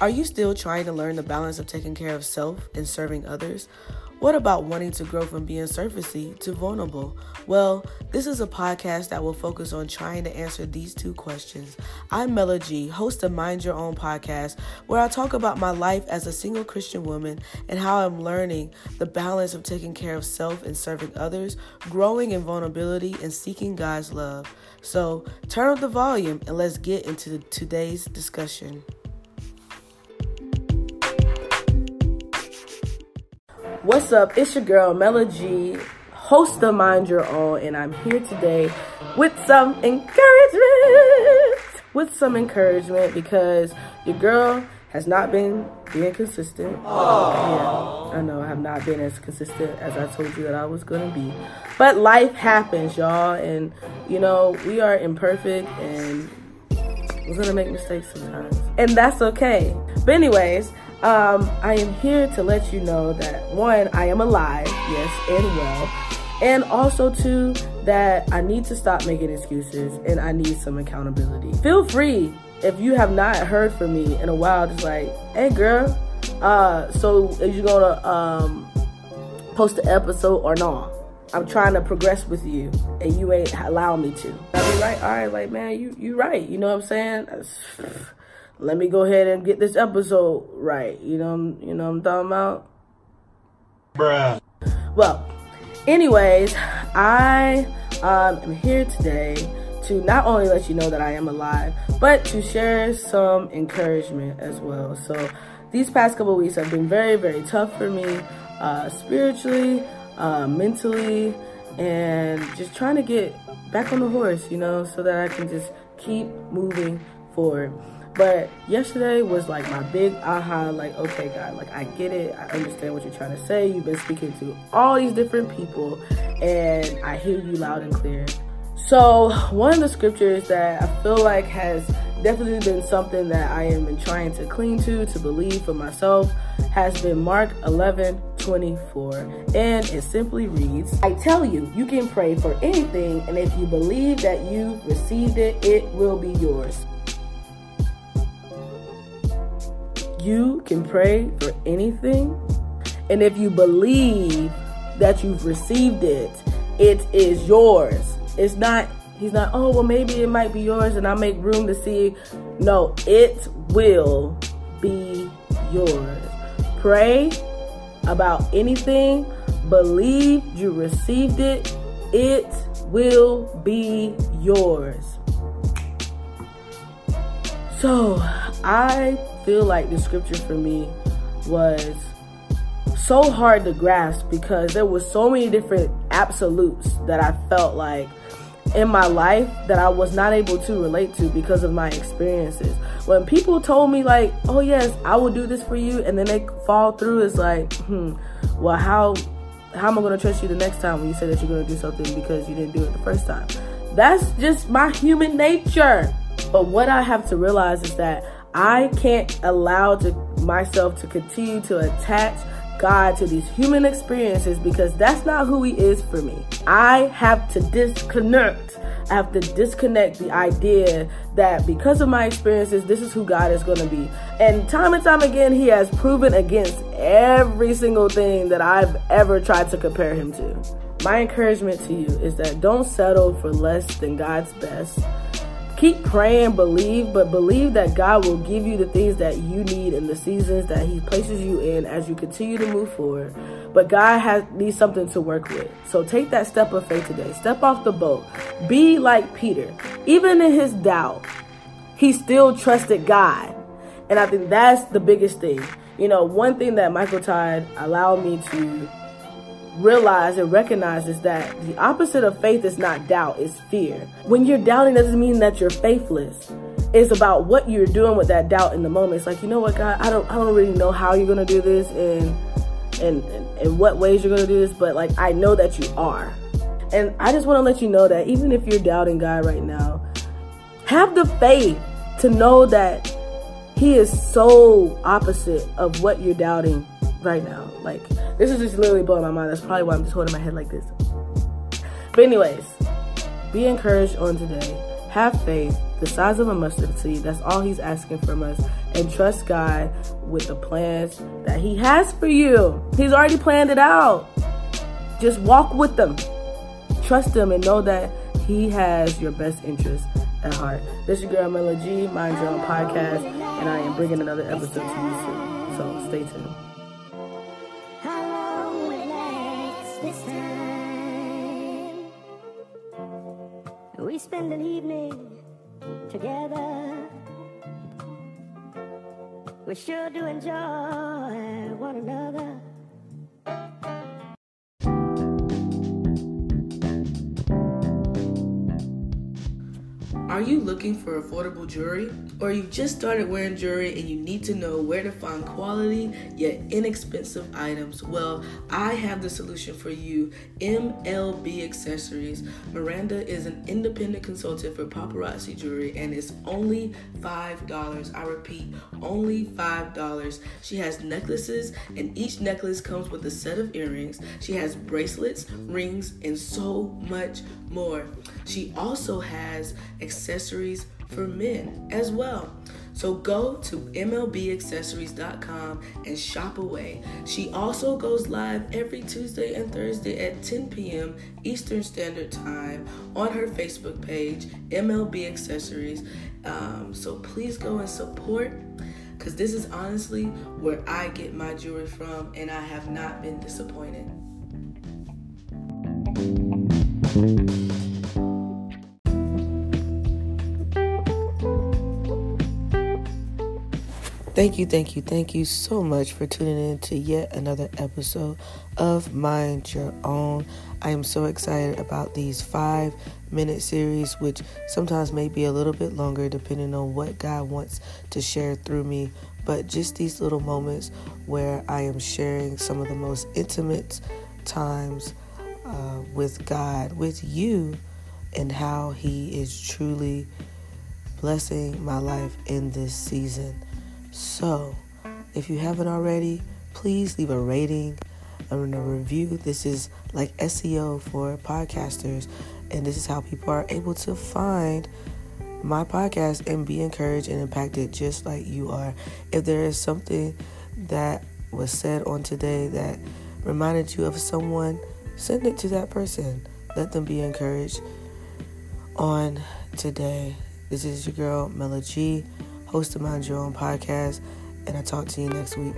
Are you still trying to learn the balance of taking care of self and serving others? What about wanting to grow from being surfacey to vulnerable? Well, this is a podcast that will focus on trying to answer these two questions. I'm Mella G, host of Mind Your Own podcast, where I talk about my life as a single Christian woman and how I'm learning the balance of taking care of self and serving others, growing in vulnerability, and seeking God's love. So turn up the volume and let's get into today's discussion. What's up? It's your girl Mella G, host of Mind Your Own, and I'm here today with some encouragement. With some encouragement because your girl has not been being consistent. Aww. Yeah, I know I have not been as consistent as I told you that I was gonna be. But life happens, y'all, and you know, we are imperfect and we're gonna make mistakes sometimes. And that's okay. But anyways, um, I am here to let you know that one, I am alive, yes, and well. And also, two, that I need to stop making excuses and I need some accountability. Feel free if you have not heard from me in a while, just like, hey girl, uh, so are you gonna um, post the episode or not? I'm trying to progress with you and you ain't allowing me to. I'll be like, all right, like man, you you right. You know what I'm saying? let me go ahead and get this episode right. You know, you know I'm talking about? Bruh. Well, anyways, I um, am here today to not only let you know that I am alive, but to share some encouragement as well. So these past couple weeks have been very, very tough for me, uh, spiritually, uh, mentally, and just trying to get back on the horse, you know, so that I can just keep moving forward. But yesterday was like my big aha, like, okay, God, like, I get it. I understand what you're trying to say. You've been speaking to all these different people, and I hear you loud and clear. So, one of the scriptures that I feel like has definitely been something that I am been trying to cling to, to believe for myself, has been Mark 11 24. And it simply reads I tell you, you can pray for anything, and if you believe that you received it, it will be yours. You can pray for anything. And if you believe that you've received it, it is yours. It's not, he's not, oh, well, maybe it might be yours and I'll make room to see. No, it will be yours. Pray about anything, believe you received it, it will be yours. So I feel like the scripture for me was so hard to grasp because there was so many different absolutes that I felt like in my life that I was not able to relate to because of my experiences. When people told me like, "Oh yes, I will do this for you," and then they fall through, it's like, hmm, well, how how am I gonna trust you the next time when you say that you're gonna do something because you didn't do it the first time? That's just my human nature. But what I have to realize is that I can't allow to myself to continue to attach God to these human experiences because that's not who he is for me. I have to disconnect. I have to disconnect the idea that because of my experiences, this is who God is going to be. And time and time again, he has proven against every single thing that I've ever tried to compare him to. My encouragement to you is that don't settle for less than God's best keep praying, believe, but believe that God will give you the things that you need in the seasons that He places you in as you continue to move forward. But God has needs something to work with. So take that step of faith today. Step off the boat. Be like Peter. Even in his doubt, he still trusted God. And I think that's the biggest thing. You know, one thing that Michael Todd allowed me to realize and recognize is that the opposite of faith is not doubt, it's fear. When you're doubting doesn't mean that you're faithless. It's about what you're doing with that doubt in the moment. It's like, you know what, God, I don't I don't really know how you're gonna do this and and in what ways you're gonna do this, but like I know that you are. And I just want to let you know that even if you're doubting God right now, have the faith to know that He is so opposite of what you're doubting right now. Like, this is just literally blowing my mind. That's probably why I'm just holding my head like this. But anyways, be encouraged on today. Have faith the size of a mustard seed. That's all He's asking from us. And trust God with the plans that He has for you. He's already planned it out. Just walk with them. Trust Him and know that He has your best interest at heart. This is your girl Mella G, Mind Your Own Podcast, and I am bringing another episode to you soon. So stay tuned. We spend an evening together. We sure do enjoy one another. Are you looking for affordable jewelry? Or you just started wearing jewelry and you need to know where to find quality yet inexpensive items? Well, I have the solution for you MLB Accessories. Miranda is an independent consultant for paparazzi jewelry and it's only $5. I repeat, only $5. She has necklaces and each necklace comes with a set of earrings. She has bracelets, rings, and so much more. She also has accessories for men as well. So go to MLBaccessories.com and shop away. She also goes live every Tuesday and Thursday at 10 p.m. Eastern Standard Time on her Facebook page, MLB Accessories. Um, so please go and support because this is honestly where I get my jewelry from, and I have not been disappointed. Thank you, thank you, thank you so much for tuning in to yet another episode of Mind Your Own. I am so excited about these five minute series, which sometimes may be a little bit longer depending on what God wants to share through me. But just these little moments where I am sharing some of the most intimate times uh, with God, with you, and how He is truly blessing my life in this season. So, if you haven't already, please leave a rating and a review. This is like SEO for podcasters, and this is how people are able to find my podcast and be encouraged and impacted just like you are. If there is something that was said on today that reminded you of someone, send it to that person. Let them be encouraged on today. This is your girl, Mella G host of Mind Your Own podcast, and I talk to you next week.